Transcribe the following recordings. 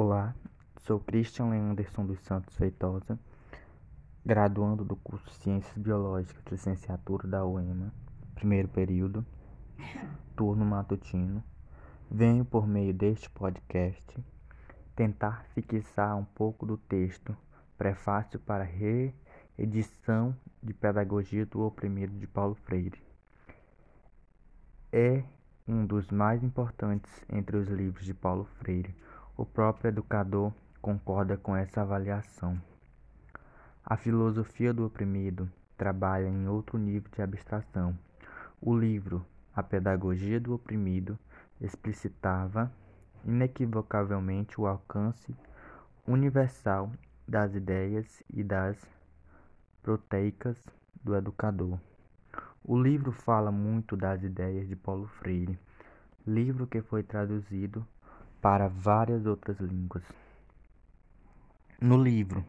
Olá, sou Christian Leanderson dos Santos Feitosa, graduando do curso Ciências Biológicas, licenciatura da UEMA, primeiro período, turno matutino. Venho, por meio deste podcast, tentar fixar um pouco do texto Prefácio para Reedição de Pedagogia do Oprimido de Paulo Freire. É um dos mais importantes entre os livros de Paulo Freire o próprio educador concorda com essa avaliação. A filosofia do oprimido trabalha em outro nível de abstração. O livro A Pedagogia do Oprimido explicitava inequivocavelmente o alcance universal das ideias e das proteicas do educador. O livro fala muito das ideias de Paulo Freire, livro que foi traduzido para várias outras línguas. No livro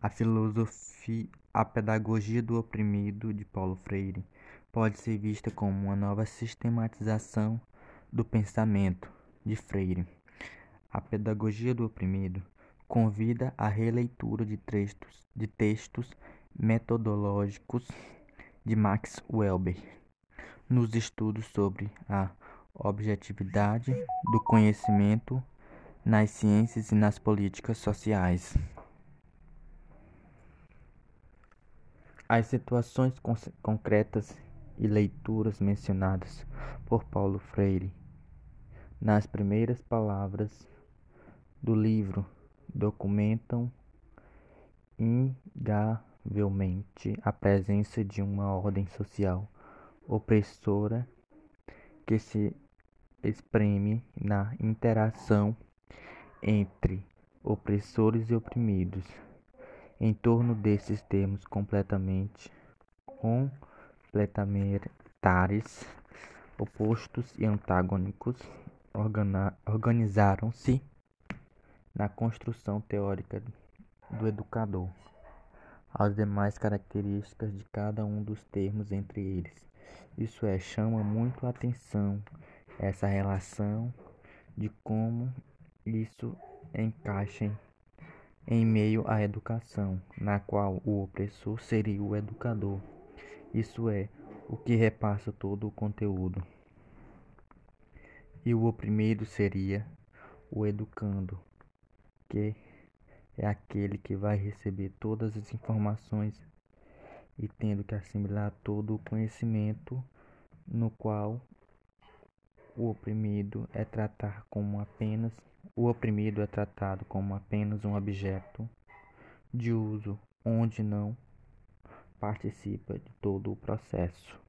A Filosofia, a Pedagogia do Oprimido de Paulo Freire pode ser vista como uma nova sistematização do pensamento de Freire. A Pedagogia do Oprimido convida à releitura de textos, de textos metodológicos de Max Weber nos estudos sobre a objetividade do conhecimento nas ciências e nas políticas sociais. As situações concretas e leituras mencionadas por Paulo Freire nas primeiras palavras do livro documentam ingavelmente a presença de uma ordem social opressora que se exprime na interação entre opressores e oprimidos. Em torno desses termos completamente complementares, opostos e antagônicos, organizaram-se na construção teórica do educador as demais características de cada um dos termos entre eles. Isso é, chama muito a atenção essa relação de como isso encaixa em meio à educação, na qual o opressor seria o educador, isso é, o que repassa todo o conteúdo, e o oprimido seria o educando, que é aquele que vai receber todas as informações e tendo que assimilar todo o conhecimento no qual o oprimido é tratado como apenas o oprimido é tratado como apenas um objeto de uso onde não participa de todo o processo.